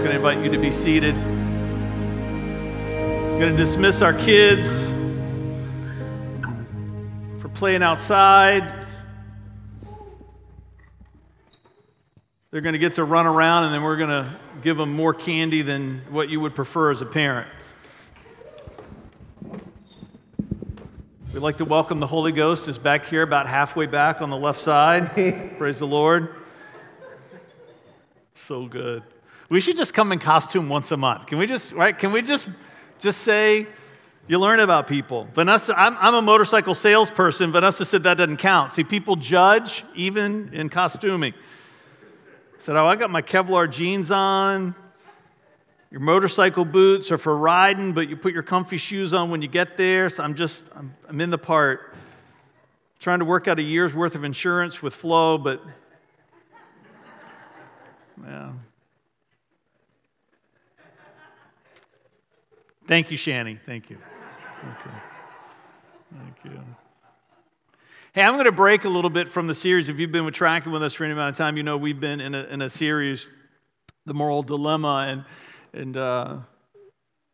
I'm going to invite you to be seated. I'm going to dismiss our kids for playing outside. They're going to get to run around, and then we're going to give them more candy than what you would prefer as a parent. We'd like to welcome the Holy Ghost is back here, about halfway back on the left side. Praise the Lord. So good. We should just come in costume once a month. Can we just, right? Can we just, just say, you learn about people. Vanessa, I'm, I'm a motorcycle salesperson. Vanessa said that doesn't count. See, people judge even in costuming. Said, oh, I got my Kevlar jeans on. Your motorcycle boots are for riding, but you put your comfy shoes on when you get there. So I'm just, I'm, I'm in the part. Trying to work out a year's worth of insurance with Flo, but yeah. Thank you, Shani. Thank you. Thank you. Thank you. Hey, I'm going to break a little bit from the series. If you've been tracking with us for any amount of time, you know we've been in a, in a series, The Moral Dilemma, and and uh,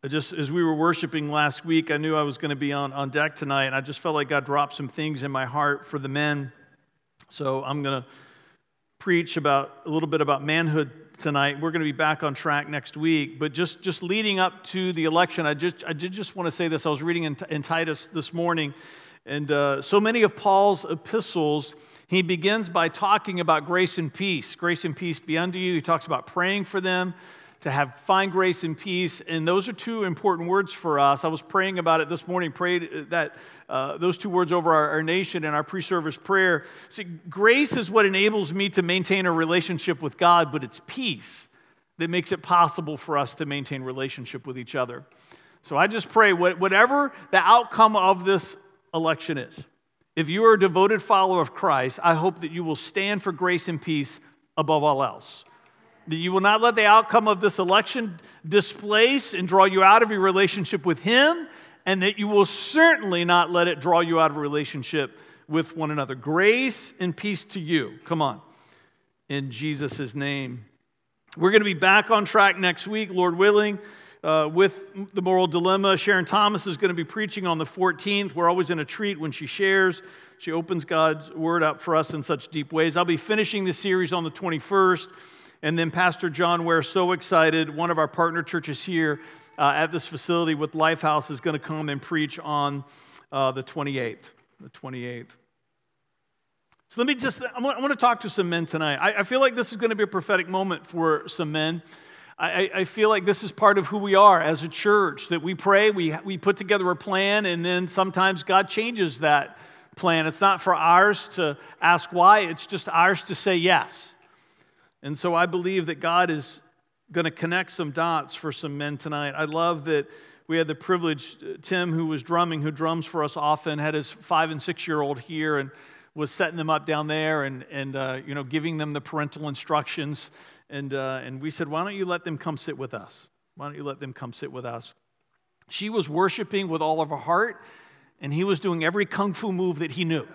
just as we were worshiping last week, I knew I was going to be on, on deck tonight, and I just felt like God dropped some things in my heart for the men. So I'm going to preach about a little bit about manhood tonight. We're going to be back on track next week. But just, just leading up to the election, I, just, I did just want to say this. I was reading in, in Titus this morning, and uh, so many of Paul's epistles, he begins by talking about grace and peace. Grace and peace be unto you. He talks about praying for them to have find grace and peace. And those are two important words for us. I was praying about it this morning, prayed that uh, those two words over our, our nation in our pre service prayer. See, grace is what enables me to maintain a relationship with God, but it's peace that makes it possible for us to maintain relationship with each other. So I just pray, whatever the outcome of this election is, if you are a devoted follower of Christ, I hope that you will stand for grace and peace above all else that you will not let the outcome of this election displace and draw you out of your relationship with Him, and that you will certainly not let it draw you out of a relationship with one another. Grace and peace to you. Come on. In Jesus' name. We're going to be back on track next week, Lord willing. Uh, with the moral dilemma. Sharon Thomas is going to be preaching on the 14th. We're always in a treat when she shares. She opens God's word up for us in such deep ways. I'll be finishing the series on the 21st. And then Pastor John Ware, so excited, one of our partner churches here uh, at this facility with Lifehouse is going to come and preach on uh, the 28th. The 28th. So let me just, I want, I want to talk to some men tonight. I, I, feel like this is going to be a prophetic moment for some men. I, I, feel like this is part of who we are as a church, that we pray, we, we put together a plan, and then sometimes God changes that plan. It's not for ours to ask why, it's just ours to say yes. And so I believe that God is going to connect some dots for some men tonight. I love that we had the privilege, uh, Tim, who was drumming, who drums for us often, had his five and six year old here and was setting them up down there and, and uh, you know, giving them the parental instructions. And, uh, and we said, why don't you let them come sit with us? Why don't you let them come sit with us? She was worshiping with all of her heart, and he was doing every kung fu move that he knew.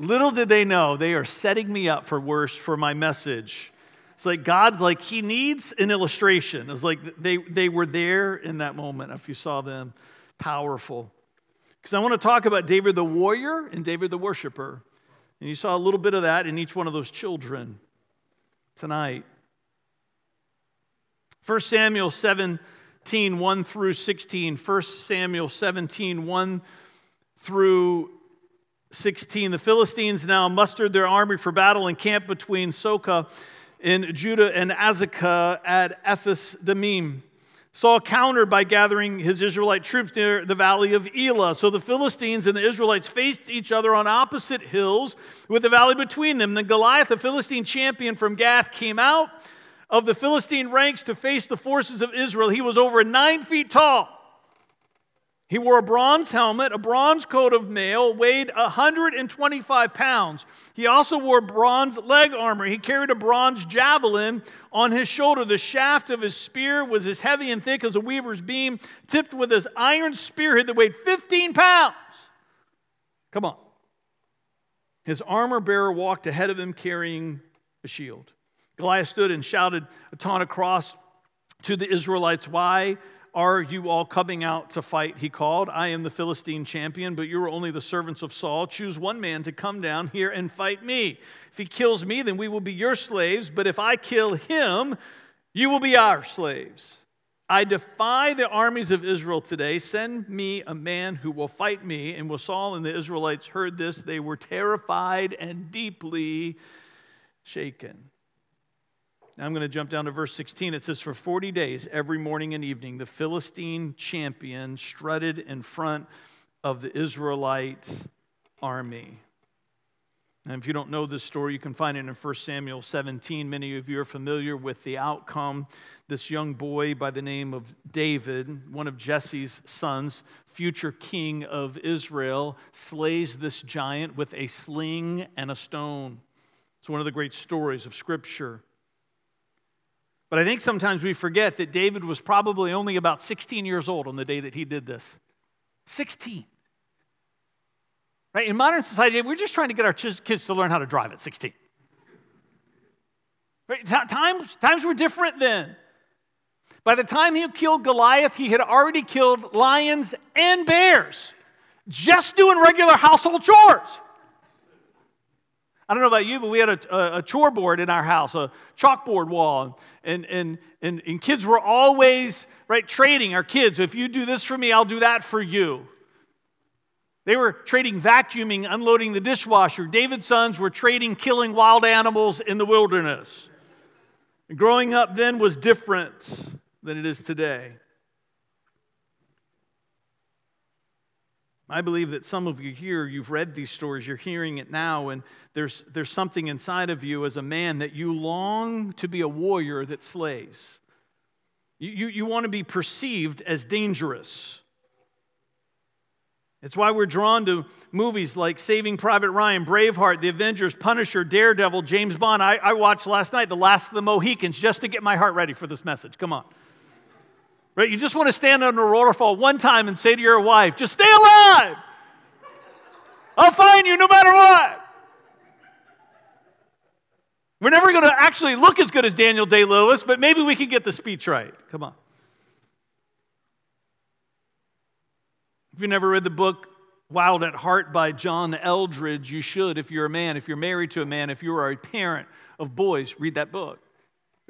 Little did they know, they are setting me up for worse for my message. It's like God, like He needs an illustration. It's like they, they were there in that moment, if you saw them, powerful. Because I want to talk about David the warrior and David the worshiper. And you saw a little bit of that in each one of those children tonight. 1 Samuel 17, 1 through 16. 1 Samuel 17, 1 through 16, the Philistines now mustered their army for battle and camped between Socoh in Judah and Azekah at Ephes Dammim. Saul countered by gathering his Israelite troops near the valley of Elah. So the Philistines and the Israelites faced each other on opposite hills with the valley between them. Then Goliath, the Philistine champion from Gath, came out of the Philistine ranks to face the forces of Israel. He was over nine feet tall he wore a bronze helmet, a bronze coat of mail, weighed 125 pounds. He also wore bronze leg armor. He carried a bronze javelin on his shoulder. The shaft of his spear was as heavy and thick as a weaver's beam, tipped with his iron spearhead that weighed 15 pounds. Come on. His armor bearer walked ahead of him carrying a shield. Goliath stood and shouted a taunt across to the Israelites, Why are you all coming out to fight? He called. I am the Philistine champion, but you are only the servants of Saul. Choose one man to come down here and fight me. If he kills me, then we will be your slaves, but if I kill him, you will be our slaves. I defy the armies of Israel today. Send me a man who will fight me. And when Saul and the Israelites heard this, they were terrified and deeply shaken. Now I'm going to jump down to verse 16. It says, For 40 days, every morning and evening, the Philistine champion strutted in front of the Israelite army. And if you don't know this story, you can find it in 1 Samuel 17. Many of you are familiar with the outcome. This young boy by the name of David, one of Jesse's sons, future king of Israel, slays this giant with a sling and a stone. It's one of the great stories of Scripture. But I think sometimes we forget that David was probably only about 16 years old on the day that he did this. 16. Right? In modern society, we're just trying to get our kids to learn how to drive at 16. Right? Times, times were different then. By the time he killed Goliath, he had already killed lions and bears, just doing regular household chores. I don't know about you, but we had a, a, a chore board in our house, a chalkboard wall. And, and, and, and kids were always, right, trading our kids. If you do this for me, I'll do that for you. They were trading vacuuming, unloading the dishwasher. David's sons were trading killing wild animals in the wilderness. Growing up then was different than it is today. I believe that some of you here, you've read these stories, you're hearing it now, and there's, there's something inside of you as a man that you long to be a warrior that slays. You, you, you want to be perceived as dangerous. It's why we're drawn to movies like Saving Private Ryan, Braveheart, The Avengers, Punisher, Daredevil, James Bond. I, I watched last night The Last of the Mohicans just to get my heart ready for this message. Come on. Right? You just want to stand under a waterfall one time and say to your wife, just stay alive. I'll find you no matter what. We're never going to actually look as good as Daniel Day Lewis, but maybe we can get the speech right. Come on. If you've never read the book Wild at Heart by John Eldredge, you should if you're a man, if you're married to a man, if you are a parent of boys, read that book.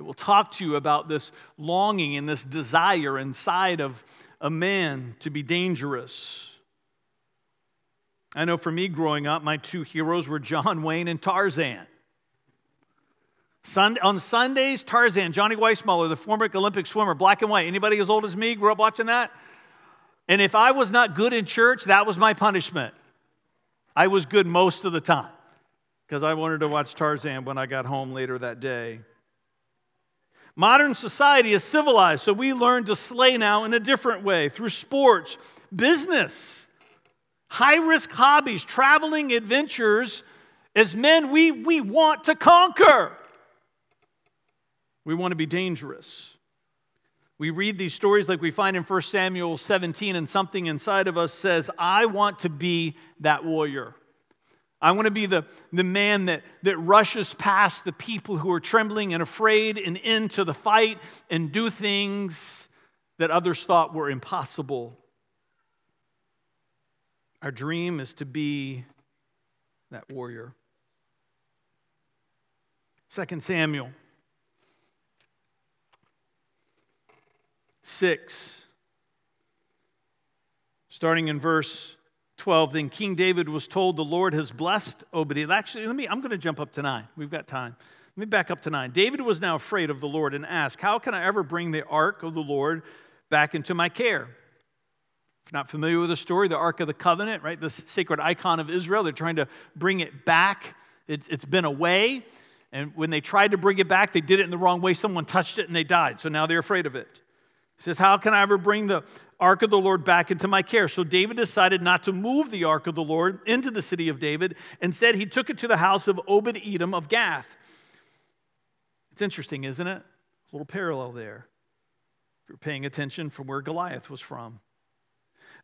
It will talk to you about this longing and this desire inside of a man to be dangerous. I know for me growing up, my two heroes were John Wayne and Tarzan. Sunday, on Sundays, Tarzan, Johnny Weissmuller, the former Olympic swimmer, black and white. Anybody as old as me grew up watching that? And if I was not good in church, that was my punishment. I was good most of the time because I wanted to watch Tarzan when I got home later that day. Modern society is civilized, so we learn to slay now in a different way through sports, business, high risk hobbies, traveling adventures. As men, we, we want to conquer. We want to be dangerous. We read these stories like we find in 1 Samuel 17, and something inside of us says, I want to be that warrior. I want to be the, the man that, that rushes past the people who are trembling and afraid and into the fight and do things that others thought were impossible. Our dream is to be that warrior. 2 Samuel 6, starting in verse 12, then King David was told, The Lord has blessed Obadiah. Actually, let me, I'm going to jump up to nine. We've got time. Let me back up to nine. David was now afraid of the Lord and asked, How can I ever bring the ark of the Lord back into my care? If you're not familiar with the story, the Ark of the Covenant, right? This sacred icon of Israel, they're trying to bring it back. It, it's been away. And when they tried to bring it back, they did it in the wrong way. Someone touched it and they died. So now they're afraid of it. He says, How can I ever bring the ark of the Lord back into my care? So David decided not to move the ark of the Lord into the city of David. Instead, he took it to the house of Obed Edom of Gath. It's interesting, isn't it? A little parallel there. If you're paying attention from where Goliath was from.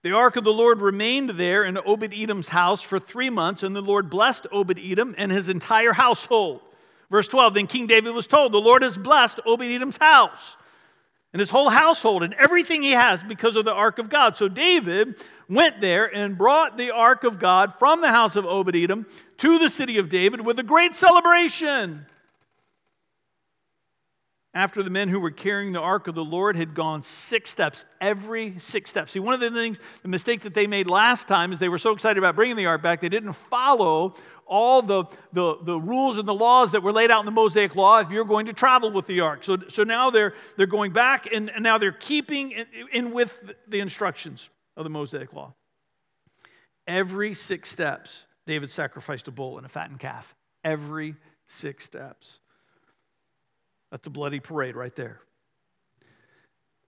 The ark of the Lord remained there in Obed Edom's house for three months, and the Lord blessed Obed Edom and his entire household. Verse 12 Then King David was told, The Lord has blessed Obed Edom's house and his whole household and everything he has because of the ark of God. So David went there and brought the ark of God from the house of Obed Edom to the city of David with a great celebration. After the men who were carrying the ark of the Lord had gone six steps, every six steps. See, one of the things, the mistake that they made last time is they were so excited about bringing the ark back, they didn't follow all the, the, the rules and the laws that were laid out in the Mosaic Law if you're going to travel with the ark. So, so now they're, they're going back and, and now they're keeping in, in with the instructions of the Mosaic Law. Every six steps, David sacrificed a bull and a fattened calf. Every six steps. That's a bloody parade right there.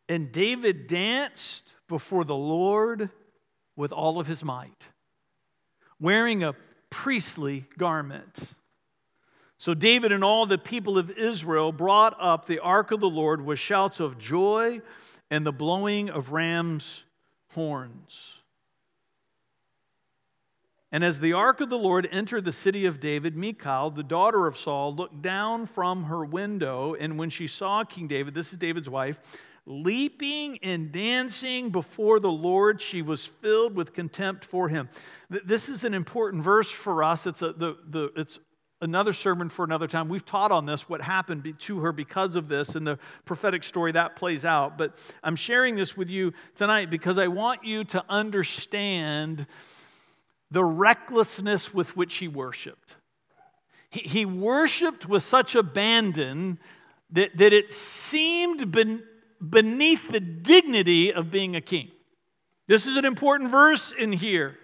And David danced before the Lord with all of his might, wearing a priestly garment. So David and all the people of Israel brought up the ark of the Lord with shouts of joy and the blowing of ram's horns. And as the ark of the Lord entered the city of David, Michal, the daughter of Saul, looked down from her window, and when she saw King David, this is David's wife, leaping and dancing before the Lord, she was filled with contempt for him. This is an important verse for us. It's, a, the, the, it's another sermon for another time. We've taught on this, what happened to her because of this, and the prophetic story that plays out. But I'm sharing this with you tonight because I want you to understand the recklessness with which he worshiped. He, he worshiped with such abandon that, that it seemed ben, beneath the dignity of being a king. This is an important verse in here,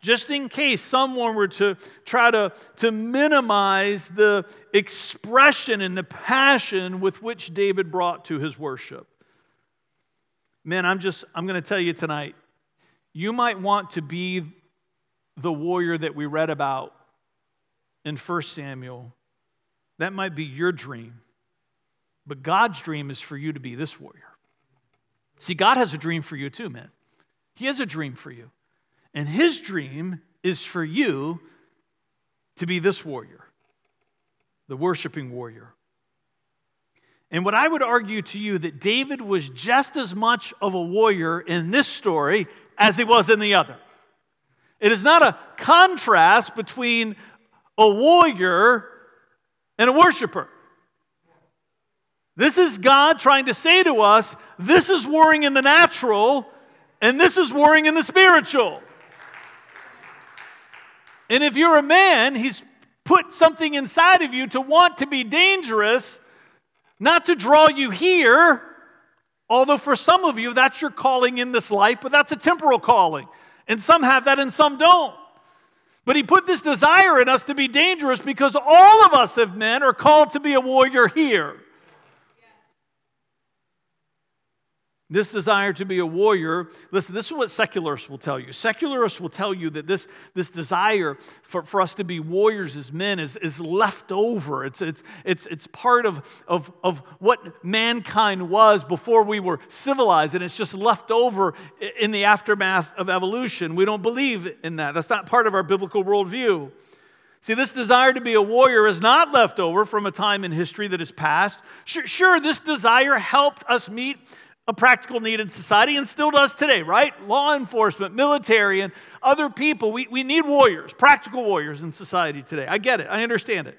just in case someone were to try to, to minimize the expression and the passion with which David brought to his worship. Man, I'm just, I'm going to tell you tonight, you might want to be the warrior that we read about in 1 Samuel. That might be your dream. But God's dream is for you to be this warrior. See, God has a dream for you too, man. He has a dream for you. And his dream is for you to be this warrior, the worshiping warrior. And what I would argue to you that David was just as much of a warrior in this story as he was in the other. It is not a contrast between a warrior and a worshiper. This is God trying to say to us this is warring in the natural, and this is warring in the spiritual. And if you're a man, He's put something inside of you to want to be dangerous, not to draw you here, although for some of you that's your calling in this life, but that's a temporal calling. And some have that and some don't. But he put this desire in us to be dangerous because all of us, as men, are called to be a warrior here. This desire to be a warrior, listen, this is what secularists will tell you. Secularists will tell you that this, this desire for, for us to be warriors as men is, is left over. It's, it's, it's, it's part of, of, of what mankind was before we were civilized, and it's just left over in the aftermath of evolution. We don't believe in that. That's not part of our biblical worldview. See, this desire to be a warrior is not left over from a time in history that is past. Sure, sure this desire helped us meet a practical need in society and still does today, right? Law enforcement, military, and other people. We, we need warriors, practical warriors in society today. I get it, I understand it.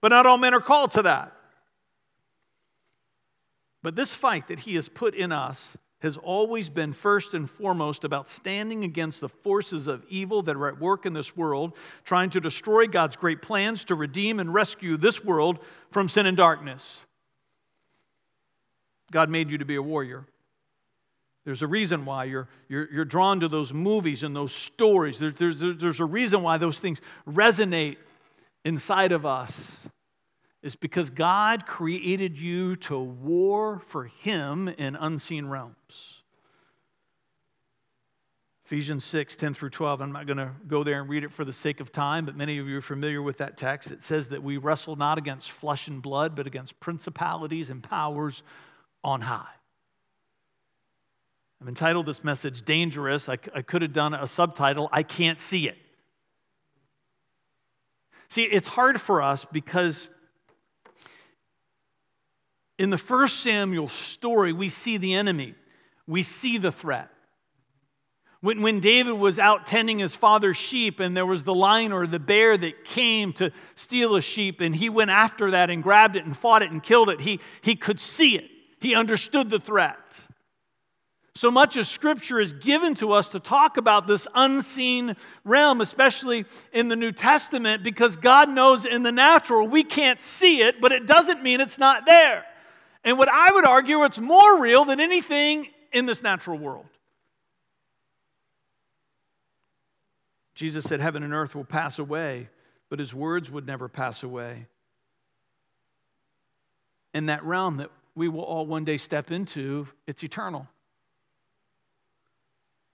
But not all men are called to that. But this fight that he has put in us has always been first and foremost about standing against the forces of evil that are at work in this world, trying to destroy God's great plans to redeem and rescue this world from sin and darkness. God made you to be a warrior. There's a reason why you're, you're, you're drawn to those movies and those stories. There, there's, there's a reason why those things resonate inside of us. It's because God created you to war for Him in unseen realms. Ephesians 6, 10 through 12. I'm not going to go there and read it for the sake of time, but many of you are familiar with that text. It says that we wrestle not against flesh and blood, but against principalities and powers on high. I've entitled this message Dangerous. I, I could have done a subtitle, I Can't See It. See, it's hard for us because in the first Samuel story, we see the enemy, we see the threat. When, when David was out tending his father's sheep and there was the lion or the bear that came to steal a sheep and he went after that and grabbed it and fought it and killed it, he, he could see it. He understood the threat. So much of Scripture is given to us to talk about this unseen realm, especially in the New Testament, because God knows in the natural we can't see it, but it doesn't mean it's not there. And what I would argue, it's more real than anything in this natural world. Jesus said, Heaven and earth will pass away, but his words would never pass away. In that realm that we will all one day step into, it's eternal.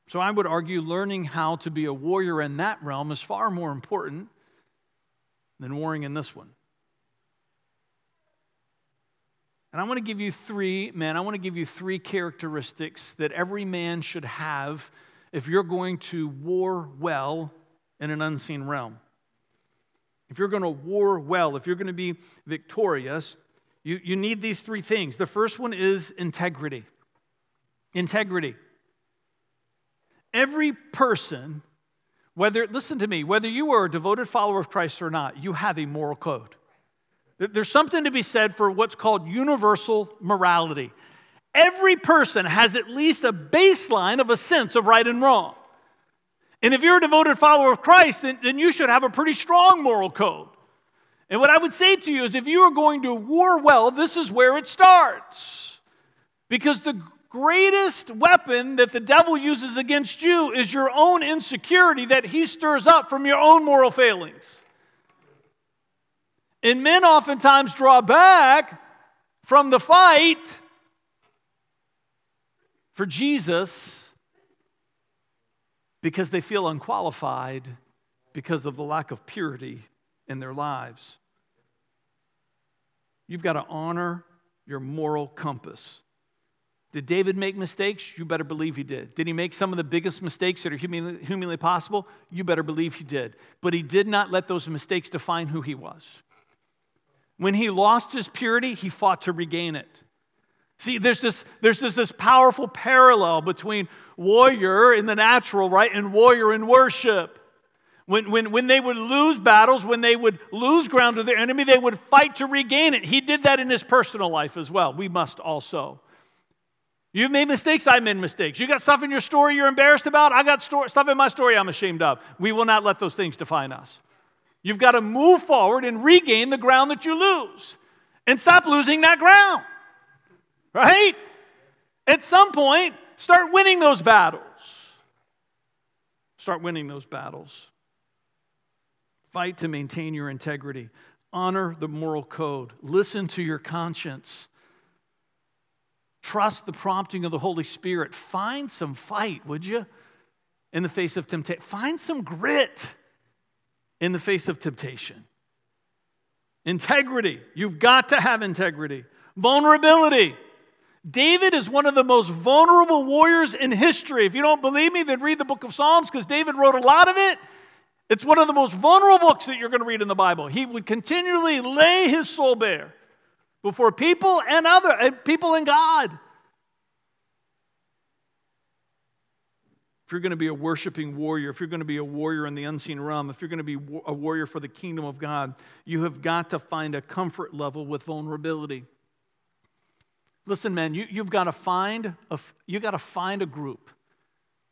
So I would argue learning how to be a warrior in that realm is far more important than warring in this one. And I want to give you three, man, I want to give you three characteristics that every man should have if you're going to war well in an unseen realm. If you're going to war well, if you're going to be victorious, you, you need these three things. The first one is integrity. Integrity. Every person, whether, listen to me, whether you are a devoted follower of Christ or not, you have a moral code. There's something to be said for what's called universal morality. Every person has at least a baseline of a sense of right and wrong. And if you're a devoted follower of Christ, then, then you should have a pretty strong moral code. And what I would say to you is if you are going to war well, this is where it starts. Because the greatest weapon that the devil uses against you is your own insecurity that he stirs up from your own moral failings. And men oftentimes draw back from the fight for Jesus because they feel unqualified because of the lack of purity in their lives. You've got to honor your moral compass. Did David make mistakes? You better believe he did. Did he make some of the biggest mistakes that are humanly, humanly possible? You better believe he did. But he did not let those mistakes define who he was. When he lost his purity, he fought to regain it. See, there's this, there's this, this powerful parallel between warrior in the natural, right, and warrior in worship. When, when, when they would lose battles, when they would lose ground to their enemy, they would fight to regain it. He did that in his personal life as well. We must also. You've made mistakes, I made mistakes. You got stuff in your story you're embarrassed about, I got story, stuff in my story I'm ashamed of. We will not let those things define us. You've got to move forward and regain the ground that you lose and stop losing that ground. Right? At some point, start winning those battles. Start winning those battles. Fight to maintain your integrity. Honor the moral code. Listen to your conscience. Trust the prompting of the Holy Spirit. Find some fight, would you? In the face of temptation. Find some grit in the face of temptation. Integrity. You've got to have integrity. Vulnerability. David is one of the most vulnerable warriors in history. If you don't believe me, then read the book of Psalms because David wrote a lot of it. It's one of the most vulnerable books that you're going to read in the Bible. He would continually lay his soul bare before people and other and people and God. if you're going to be a worshiping warrior, if you're going to be a warrior in the unseen realm, if you're going to be a warrior for the kingdom of God, you have got to find a comfort level with vulnerability. Listen, man, you, you've got to find a, you got to find a group.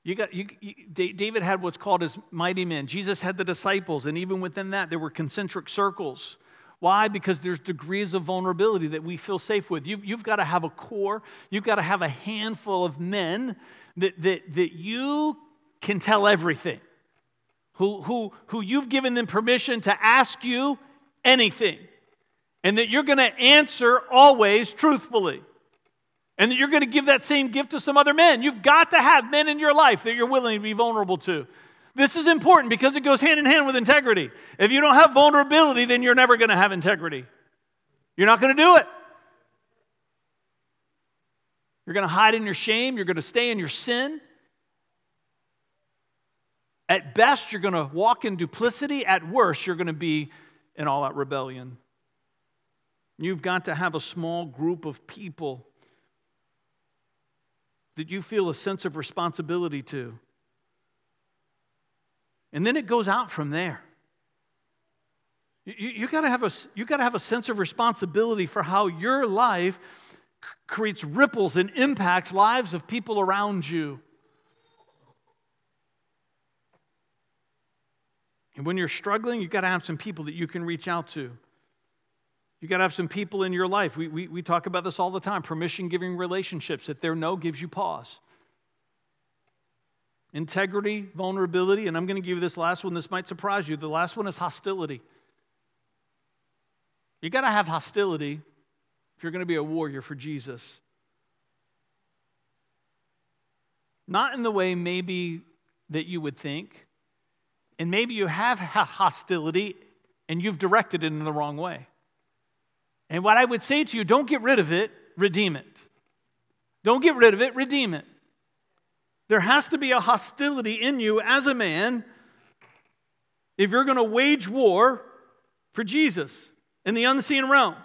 You got, you, you, David had what's called his mighty men. Jesus had the disciples, and even within that, there were concentric circles. Why? Because there's degrees of vulnerability that we feel safe with. You've, you've got to have a core, you've got to have a handful of men that, that, that you can tell everything, who, who, who you've given them permission to ask you anything, and that you're going to answer always truthfully. And you're going to give that same gift to some other men. You've got to have men in your life that you're willing to be vulnerable to. This is important because it goes hand in hand with integrity. If you don't have vulnerability, then you're never going to have integrity. You're not going to do it. You're going to hide in your shame. You're going to stay in your sin. At best, you're going to walk in duplicity. At worst, you're going to be in all out rebellion. You've got to have a small group of people that you feel a sense of responsibility to. And then it goes out from there. You, you, gotta have a, you gotta have a sense of responsibility for how your life creates ripples and impacts lives of people around you. And when you're struggling, you've got to have some people that you can reach out to. You've got to have some people in your life. We, we, we talk about this all the time permission giving relationships, that their no gives you pause. Integrity, vulnerability, and I'm going to give you this last one. This might surprise you. The last one is hostility. You got to have hostility if you're going to be a warrior for Jesus. Not in the way maybe that you would think, and maybe you have hostility and you've directed it in the wrong way. And what I would say to you, don't get rid of it, redeem it. Don't get rid of it, redeem it. There has to be a hostility in you as a man if you're going to wage war for Jesus in the unseen realm.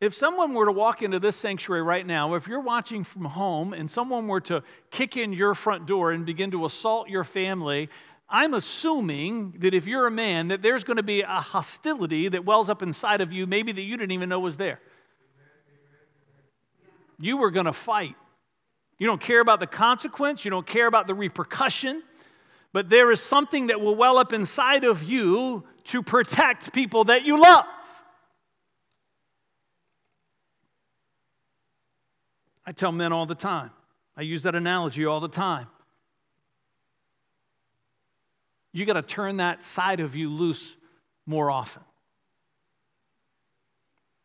If someone were to walk into this sanctuary right now, if you're watching from home and someone were to kick in your front door and begin to assault your family, I'm assuming that if you're a man, that there's going to be a hostility that wells up inside of you, maybe that you didn't even know was there. You were going to fight. You don't care about the consequence, you don't care about the repercussion, but there is something that will well up inside of you to protect people that you love. I tell men all the time. I use that analogy all the time. You got to turn that side of you loose more often.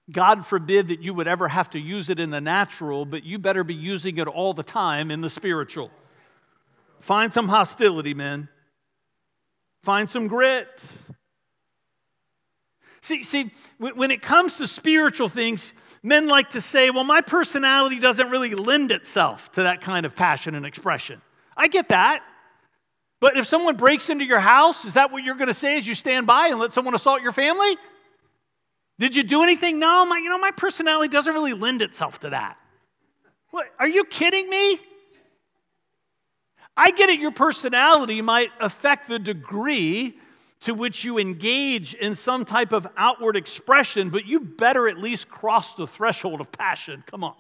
God forbid that you would ever have to use it in the natural, but you better be using it all the time in the spiritual. Find some hostility, men. Find some grit. See, see, when it comes to spiritual things, men like to say, well, my personality doesn't really lend itself to that kind of passion and expression. I get that. But if someone breaks into your house, is that what you're going to say as you stand by and let someone assault your family? Did you do anything? No, my, you know, my personality doesn't really lend itself to that. What, are you kidding me? I get it, your personality might affect the degree to which you engage in some type of outward expression, but you better at least cross the threshold of passion. Come on.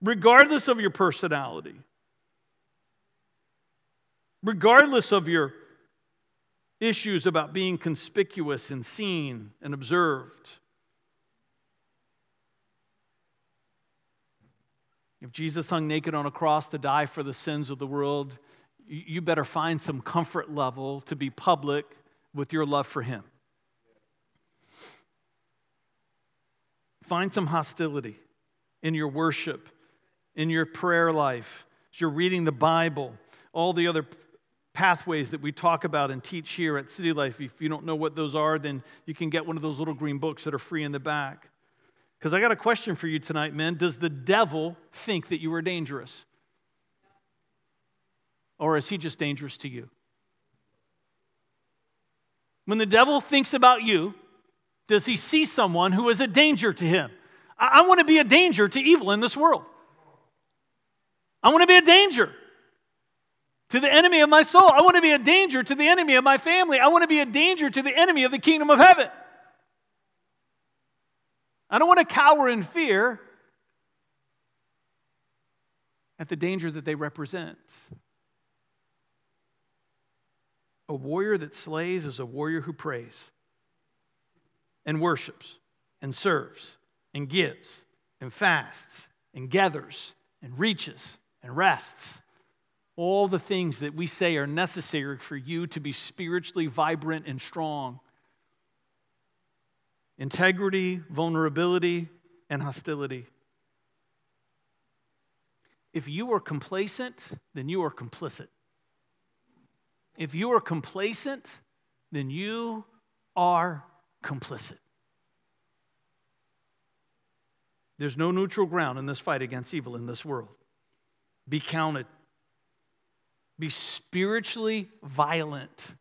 Regardless of your personality, regardless of your issues about being conspicuous and seen and observed. If Jesus hung naked on a cross to die for the sins of the world, you better find some comfort level to be public with your love for him. Find some hostility in your worship, in your prayer life, as you're reading the Bible, all the other pathways that we talk about and teach here at City Life. If you don't know what those are, then you can get one of those little green books that are free in the back. Because I got a question for you tonight, men. Does the devil think that you are dangerous? Or is he just dangerous to you? When the devil thinks about you, does he see someone who is a danger to him? I, I want to be a danger to evil in this world. I want to be a danger to the enemy of my soul. I want to be a danger to the enemy of my family. I want to be a danger to the enemy of the kingdom of heaven. I don't want to cower in fear at the danger that they represent. A warrior that slays is a warrior who prays and worships and serves and gives and fasts and gathers and reaches and rests all the things that we say are necessary for you to be spiritually vibrant and strong integrity, vulnerability, and hostility. If you are complacent, then you are complicit. If you are complacent, then you are complicit. There's no neutral ground in this fight against evil in this world. Be counted be spiritually violent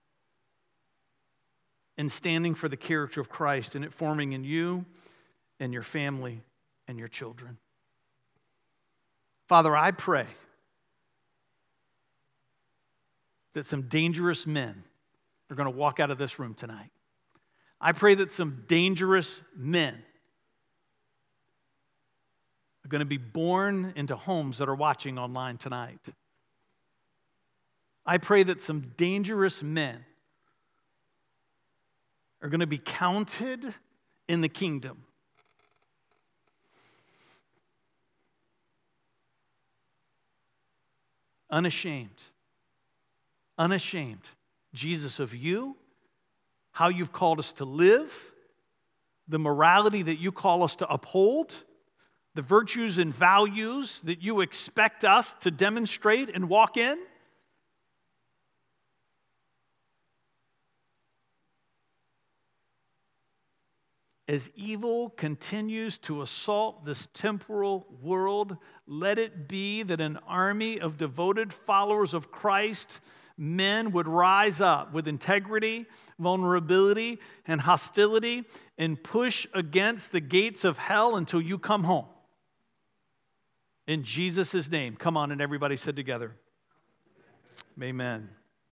in standing for the character of Christ and it forming in you and your family and your children. Father, I pray that some dangerous men are going to walk out of this room tonight. I pray that some dangerous men are going to be born into homes that are watching online tonight. I pray that some dangerous men are going to be counted in the kingdom. Unashamed. Unashamed. Jesus, of you, how you've called us to live, the morality that you call us to uphold, the virtues and values that you expect us to demonstrate and walk in. As evil continues to assault this temporal world, let it be that an army of devoted followers of Christ, men, would rise up with integrity, vulnerability, and hostility and push against the gates of hell until you come home. In Jesus' name. Come on, and everybody said together. Amen.